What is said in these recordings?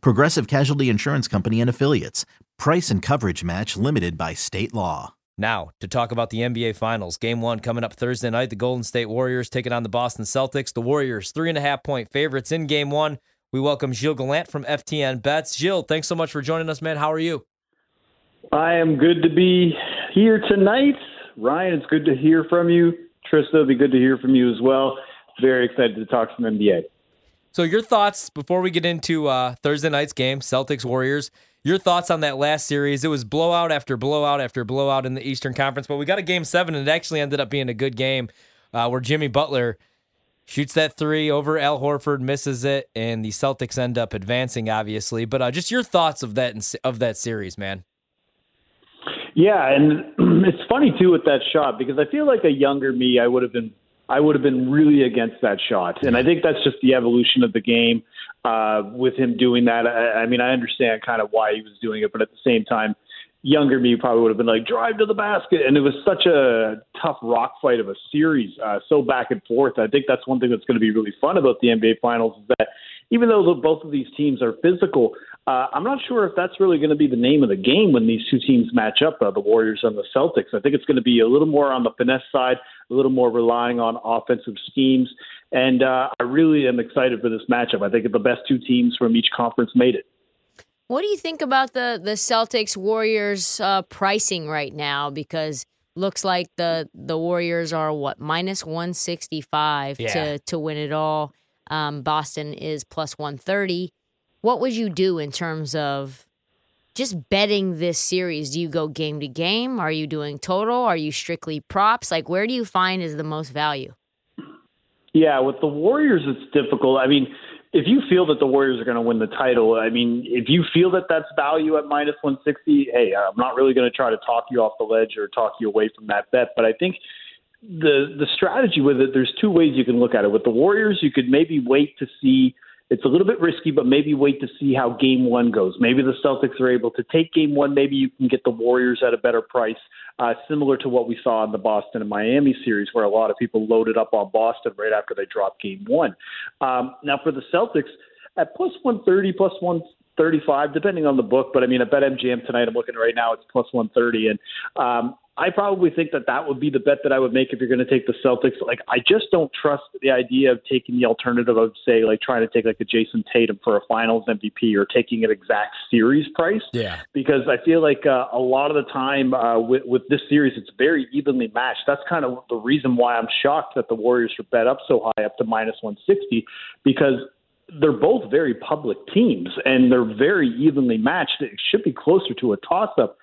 Progressive Casualty Insurance Company and Affiliates. Price and coverage match limited by state law. Now, to talk about the NBA Finals. Game one coming up Thursday night. The Golden State Warriors taking on the Boston Celtics. The Warriors, three and a half point favorites in game one. We welcome Gilles Gallant from FTN Bets. Gilles, thanks so much for joining us, man. How are you? I am good to be here tonight. Ryan, it's good to hear from you. Trista, it'll be good to hear from you as well. Very excited to talk some NBA. So, your thoughts before we get into uh, Thursday night's game, Celtics Warriors. Your thoughts on that last series? It was blowout after blowout after blowout in the Eastern Conference, but we got a game seven, and it actually ended up being a good game uh, where Jimmy Butler shoots that three over Al Horford, misses it, and the Celtics end up advancing, obviously. But uh, just your thoughts of that of that series, man. Yeah, and it's funny too with that shot because I feel like a younger me, I would have been I would have been really against that shot, and I think that's just the evolution of the game. Uh, with him doing that, I, I mean, I understand kind of why he was doing it, but at the same time, younger me probably would have been like drive to the basket, and it was such a tough rock fight of a series, uh, so back and forth. I think that's one thing that's going to be really fun about the NBA Finals is that even though the, both of these teams are physical, uh, I'm not sure if that's really going to be the name of the game when these two teams match up, uh, the Warriors and the Celtics. I think it's going to be a little more on the finesse side, a little more relying on offensive schemes. And uh, I really am excited for this matchup. I think the best two teams from each conference made it. What do you think about the the Celtics Warriors uh, pricing right now? Because looks like the the Warriors are what minus one sixty five Yeah. to to win it all. Um, Boston is plus one thirty. What would you do in terms of just betting this series? Do you go game to game? Are you doing total? Are you strictly props? Like where do you find is the most value? Yeah, with the Warriors, it's difficult. I mean, if you feel that the Warriors are going to win the title, I mean, if you feel that that's value at minus 160, hey, I'm not really going to try to talk you off the ledge or talk you away from that bet. But I think the the strategy with it, there's two ways you can look at it. With the Warriors, you could maybe wait to see. It's a little bit risky, but maybe wait to see how game one goes. Maybe the Celtics are able to take game one. Maybe you can get the Warriors at a better price, uh, similar to what we saw in the Boston and Miami series, where a lot of people loaded up on Boston right after they dropped game one. Um, now, for the Celtics, at plus 130, plus 135, depending on the book, but I mean, at BetMGM tonight, I'm looking right now, it's plus 130. And um, I probably think that that would be the bet that I would make if you're going to take the Celtics. Like, I just don't trust the idea of taking the alternative of, say, like trying to take like a Jayson Tatum for a finals MVP or taking an exact series price Yeah. because I feel like uh, a lot of the time uh, with, with this series, it's very evenly matched. That's kind of the reason why I'm shocked that the Warriors are bet up so high, up to minus 160, because they're both very public teams and they're very evenly matched. It should be closer to a toss up.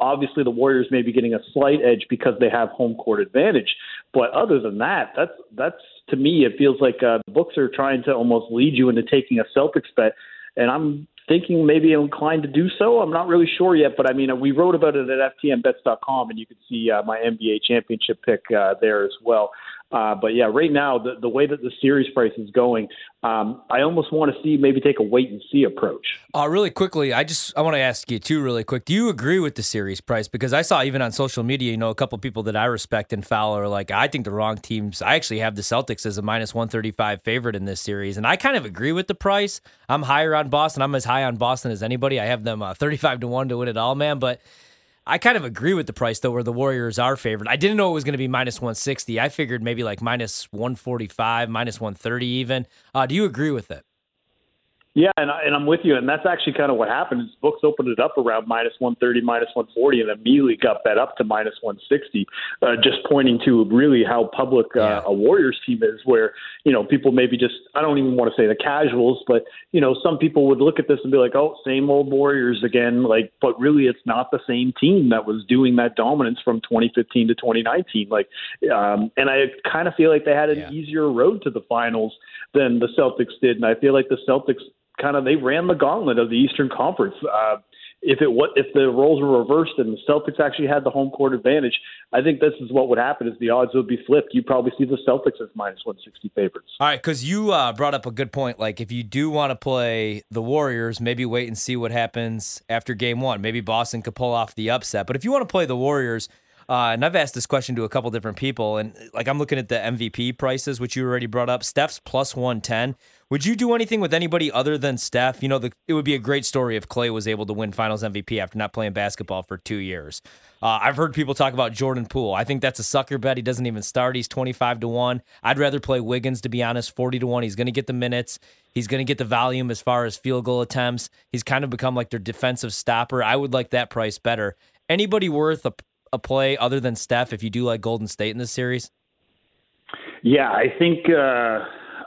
Obviously, the Warriors may be getting a slight edge because they have home court advantage. But other than that, that's that's to me, it feels like uh, the books are trying to almost lead you into taking a Celtics bet. And I'm thinking maybe I'm inclined to do so. I'm not really sure yet, but I mean, we wrote about it at ftnbets.com, and you can see uh, my NBA championship pick uh, there as well. Uh, but yeah, right now the the way that the series price is going, um, I almost want to see maybe take a wait and see approach. Uh, really quickly, I just I want to ask you too, really quick. Do you agree with the series price? Because I saw even on social media, you know, a couple people that I respect and follow are like, I think the wrong teams. I actually have the Celtics as a minus one thirty five favorite in this series, and I kind of agree with the price. I'm higher on Boston. I'm as high on Boston as anybody. I have them uh, thirty five to one to win it all, man. But I kind of agree with the price though, where the Warriors are favored. I didn't know it was going to be minus 160. I figured maybe like minus 145, minus 130 even. Uh, do you agree with it? Yeah, and, I, and I'm with you. And that's actually kind of what happened. Is books opened it up around minus 130, minus 140, and immediately got bet up to minus 160, uh, just pointing to really how public uh, a Warriors team is, where, you know, people maybe just, I don't even want to say the casuals, but, you know, some people would look at this and be like, oh, same old Warriors again. Like, but really it's not the same team that was doing that dominance from 2015 to 2019. Like, um, and I kind of feel like they had an Yeah. easier road to the finals than the Celtics did. And I feel like the Celtics kind of they ran the gauntlet of the Eastern Conference. Uh, if it what if the roles were reversed and the Celtics actually had the home court advantage, I think this is what would happen: is the odds would be flipped. You probably see the Celtics as minus one sixty favorites. All right, because you uh, brought up a good point. Like, if you do want to play the Warriors, maybe wait and see what happens after Game One. Maybe Boston could pull off the upset. But if you want to play the Warriors. Uh, and I've asked this question to a couple different people, and like I'm looking at the MVP prices, which you already brought up. Steph's plus 110. Would you do anything with anybody other than Steph? You know, the, it would be a great story if Klay was able to win Finals MVP after not playing basketball for two years. Uh, I've heard people talk about Jordan Poole. I think that's a sucker bet. He doesn't even start. He's 25 to 1. I'd rather play Wiggins, to be honest, 40 to 1. He's going to get the minutes. He's going to get the volume as far as field goal attempts. He's kind of become like their defensive stopper. I would like that price better. Anybody worth a, a play other than Steph if you do like Golden State in this series? Yeah, I think. Uh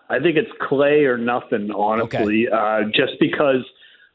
I think it's Klay or nothing, honestly, okay. uh, just because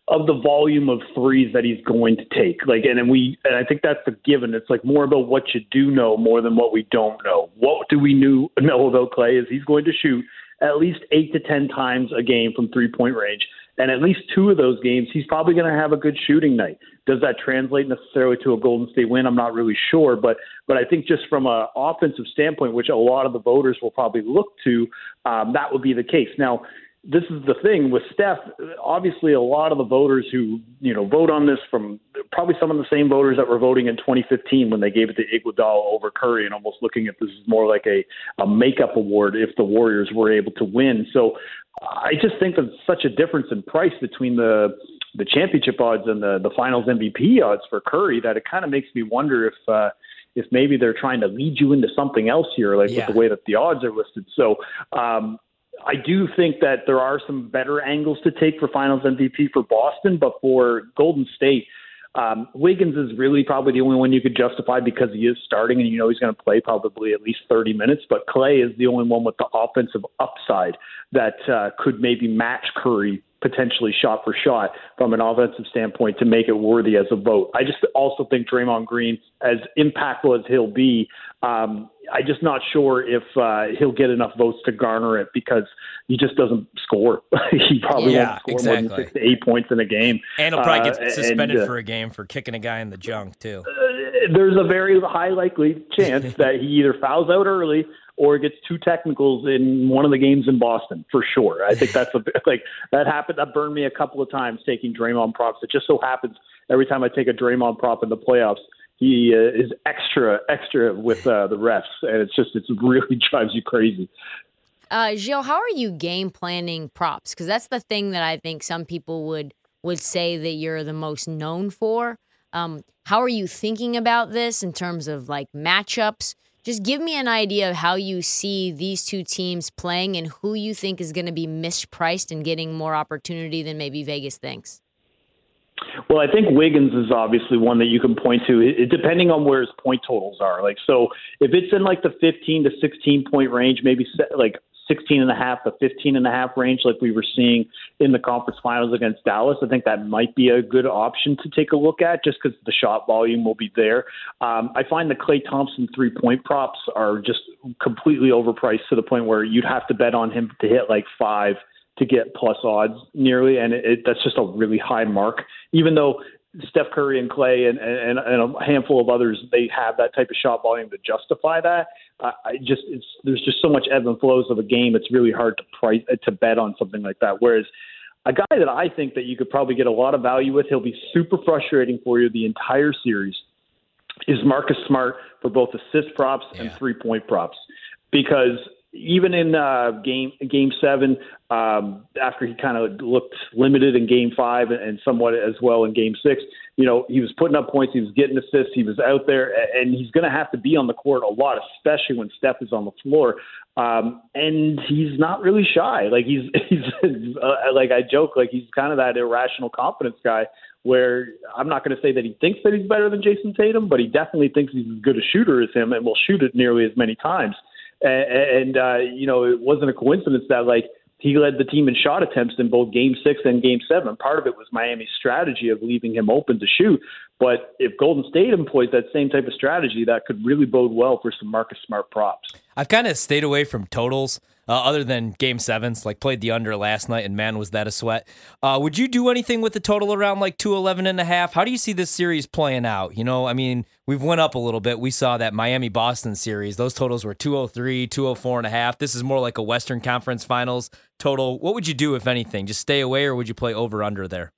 of the volume of threes that he's going to take. Like, and then we, and I think that's the given. It's like more about what you do know more than what we don't know. What do we knew, know about Klay is he's going to shoot at least eight to ten times a game from three point range. And at least two of those games, he's probably going to have a good shooting night. Does that translate necessarily to a Golden State win? I'm not really sure, but but I think just from an offensive standpoint, which a lot of the voters will probably look to, um, that would be the case. Now, this is the thing with Steph. Obviously, a lot of the voters who you know vote on this from probably some of the same voters that were voting in 2015 when they gave it to Iguodala over Curry, and almost looking at this as more like a a makeup award if the Warriors were able to win. So I just think there's such a difference in price between the the championship odds and the the Finals MVP odds for Curry that it kind of makes me wonder if. uh if maybe they're trying to lead you into something else here, like yeah. with the way that the odds are listed. So um, I do think that there are some better angles to take for Finals MVP for Boston, but for Golden State, um, Wiggins is really probably the only one you could justify because he is starting and you know he's going to play probably at least 30 minutes. But Klay is the only one with the offensive upside that uh, could maybe match Curry potentially shot for shot from an offensive standpoint to make it worthy as a vote. I just also think Draymond Green, as impactful as he'll be, um, I'm just not sure if uh, he'll get enough votes to garner it because he just doesn't score. he probably yeah, won't score exactly. more than six to eight points in a game. And he'll probably uh, get suspended and, uh, for a game for kicking a guy in the junk too. Uh, there's a very high likely chance that he either fouls out early or gets two technicals in one of the games in Boston for sure. I think that's a like that happened. That burned me a couple of times taking Draymond props. It just so happens every time I take a Draymond prop in the playoffs, he uh, is extra extra with uh, the refs, and it's just it's really drives you crazy. Uh, Gilles, how are you game planning props? Because that's the thing that I think some people would would say that you're the most known for. Um, how are you thinking about this in terms of like matchups? Just give me an idea of how you see these two teams playing and who you think is going to be mispriced and getting more opportunity than maybe Vegas thinks. Well, I think Wiggins is obviously one that you can point to, it, depending on where his point totals are. Like, so if it's in like the 15 to 16 point range, maybe set, like 16 and a half to 15 and a half range, like we were seeing in the conference finals against Dallas. I think that might be a good option to take a look at just because the shot volume will be there. Um, I find the Klay Thompson three point props are just completely overpriced to the point where you'd have to bet on him to hit like five to get plus odds nearly, and it, it, that's just a really high mark. Even though Steph Curry and Klay and, and, and a handful of others, they have that type of shot volume to justify that. I just it's there's just so much ebb and flows of a game. It's really hard to price to bet on something like that. Whereas a guy that I think that you could probably get a lot of value with, he'll be super frustrating for you the entire series. Is Marcus Smart for both assist props yeah. and three point props because even in uh, game game seven, um, after he kind of looked limited in game five and somewhat as well in game six, you know, he was putting up points, he was getting assists, he was out there, and he's going to have to be on the court a lot, especially when Steph is on the floor. Um, and he's not really shy. Like he's he's uh, like I joke, like he's kind of that irrational confidence guy. Where I'm not going to say that he thinks that he's better than Jayson Tatum, but he definitely thinks he's as good a shooter as him and will shoot it nearly as many times. And, and uh, you know, it wasn't a coincidence that like he led the team in shot attempts in both game six and game seven. Part of it was Miami's strategy of leaving him open to shoot. But if Golden State employs that same type of strategy, that could really bode well for some Marcus Smart props. I've kind of stayed away from totals. Uh, other than game sevens, like played the under last night, and man, was that a sweat. Uh, would you do anything with the total around like 211 and a half? How do you see this series playing out? You know, I mean, we've went up a little bit. We saw that Miami Boston series. Those totals were 203, 204 and a half. This is more like a Western Conference Finals total. What would you do if anything? Just stay away, or would you play over under there?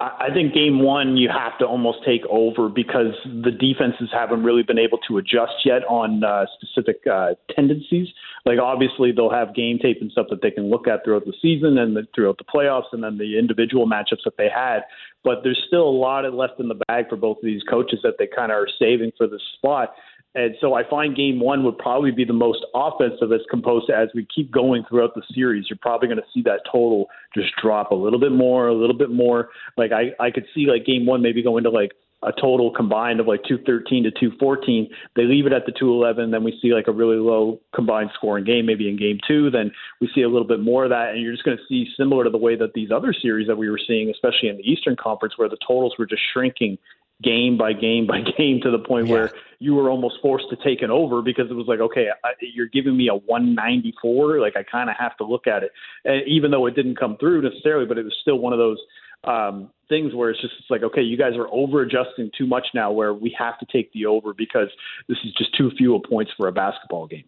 I think game one you have to almost take over because the defenses haven't really been able to adjust yet on uh, specific uh, tendencies. Like obviously they'll have game tape and stuff that they can look at throughout the season and the, throughout the playoffs and then the individual matchups that they had. But there's still a lot left in the bag for both of these coaches that they kind of are saving for this spot. And so I find game one would probably be the most offensive as composed to as we keep going throughout the series. You're probably going to see that total just drop a little bit more, a little bit more. Like I, I could see like game one maybe going to like a total combined of like 213 to 214. They leave it at the 211. Then we see like a really low combined scoring game, maybe in game two. Then we see a little bit more of that. And you're just going to see similar to the way that these other series that we were seeing, especially in the Eastern Conference, where the totals were just shrinking game by game by game to the point yeah. where you were almost forced to take it over because it was like, okay, I, you're giving me a 194. Like I kind of have to look at it, and even though it didn't come through necessarily, but it was still one of those um, things where it's just it's like, okay, you guys are over adjusting too much now. Where we have to take the over because this is just too few points for a basketball game.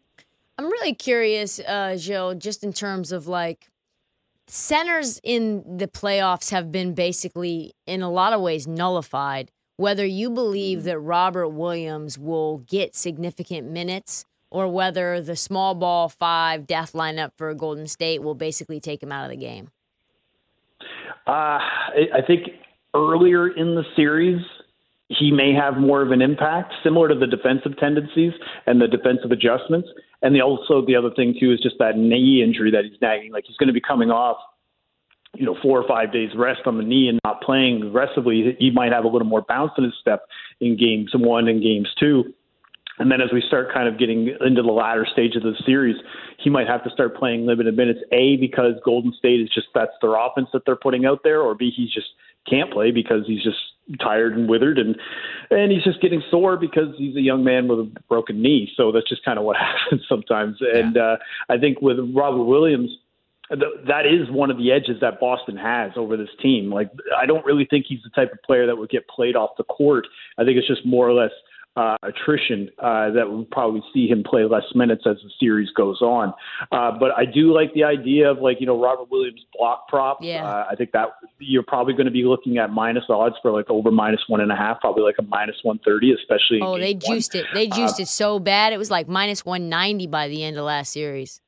I'm really curious, uh, Joe, just in terms of like centers in the playoffs have been basically, in a lot of ways, nullified whether you believe mm-hmm. that Robert Williams will get significant minutes or whether the small ball five death lineup for Golden State will basically take him out of the game? Uh, I think earlier in the series, he may have more of an impact, similar to the defensive tendencies and the defensive adjustments. And the, also the other thing too is just that knee injury that he's nagging. Like he's going to be coming off you know, four or five days rest on the knee and not playing aggressively, he might have a little more bounce in his step in games one and games two. And then as we start kind of getting into the latter stage of the series, he might have to start playing limited minutes. A because Golden State is just that's their offense that they're putting out there, or B he just can't play because he's just tired and withered and and he's just getting sore because he's a young man with a broken knee. So that's just kind of what happens sometimes. Yeah. And uh, I think with Robert Williams, that is one of the edges that Boston has over this team. Like, I don't really think he's the type of player that would get played off the court. I think it's just more or less uh, attrition uh, that we'll probably see him play less minutes as the series goes on. Uh, but I do like the idea of like you know Robert Williams block prop. Yeah. Uh, I think that you're probably going to be looking at minus odds for like over minus one and a half, probably like a minus one thirty, especially. Oh, they juiced one. it. They juiced uh, it so bad it was like minus one ninety by the end of last series.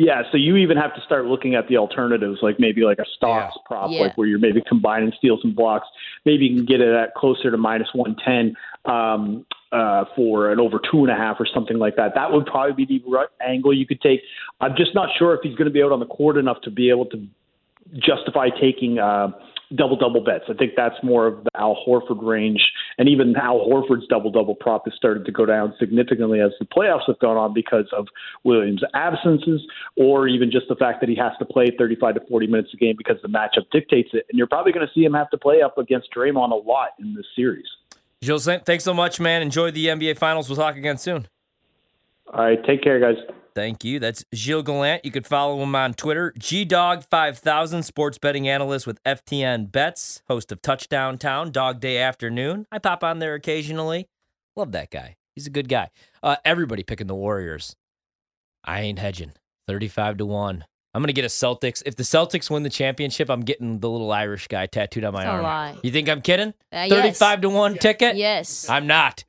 Yeah, so you even have to start looking at the alternatives, like maybe like a stocks yeah. prop, yeah. like where you're maybe combining steals and blocks. Maybe you can get it at closer to minus one ten um, uh, for an over two and a half or something like that. That would probably be the right angle you could take. I'm just not sure if he's going to be out on the court enough to be able to justify taking. Uh, double double bets. I think that's more of the Al Horford range, and even Al Horford's double double prop has started to go down significantly as the playoffs have gone on because of Williams' absences, or even just the fact that he has to play 35 to 40 minutes a game because the matchup dictates it. And you're probably going to see him have to play up against Draymond a lot in this series. Jules, thanks so much, man. Enjoy the NBA Finals. We'll talk again soon. All right, take care, guys. Thank you. That's Gilles Gallant. You could follow him on Twitter. GDog5000, sports betting analyst with FTN Bets, host of Touchdown Town, Dog Day Afternoon. I pop on there occasionally. Love that guy. He's a good guy. Uh, everybody picking the Warriors. I ain't hedging. 35 to 1. I'm going to get a Celtics. If the Celtics win the championship, I'm getting the little Irish guy tattooed on my That's arm. A lie. You think I'm kidding? Uh, 35 to 1 ticket? Yes. I'm not.